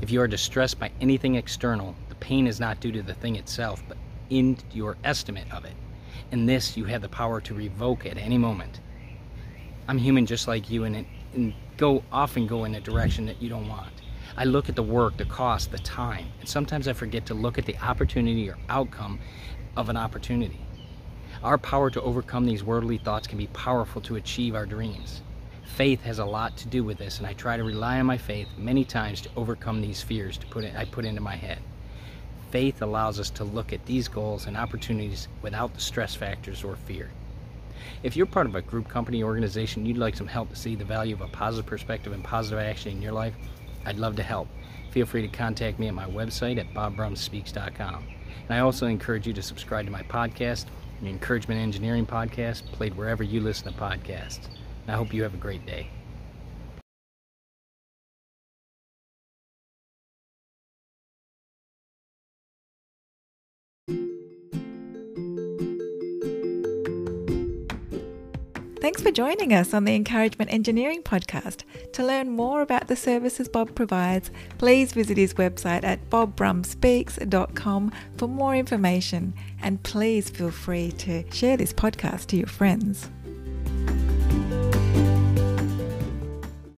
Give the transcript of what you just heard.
If you are distressed by anything external, the pain is not due to the thing itself, but in your estimate of it. And this you have the power to revoke at any moment. I'm human just like you and, it, and go often go in a direction that you don't want. I look at the work, the cost, the time, and sometimes I forget to look at the opportunity or outcome of an opportunity. Our power to overcome these worldly thoughts can be powerful to achieve our dreams. Faith has a lot to do with this, and I try to rely on my faith many times to overcome these fears to put it, I put into my head. Faith allows us to look at these goals and opportunities without the stress factors or fear. If you're part of a group, company, organization, you'd like some help to see the value of a positive perspective and positive action in your life, I'd love to help. Feel free to contact me at my website at bobbrumspeaks.com. And I also encourage you to subscribe to my podcast the Encouragement Engineering Podcast, played wherever you listen to podcasts. I hope you have a great day. Thanks for joining us on the Encouragement Engineering Podcast. To learn more about the services Bob provides, please visit his website at bobbrumspeaks.com for more information. And please feel free to share this podcast to your friends.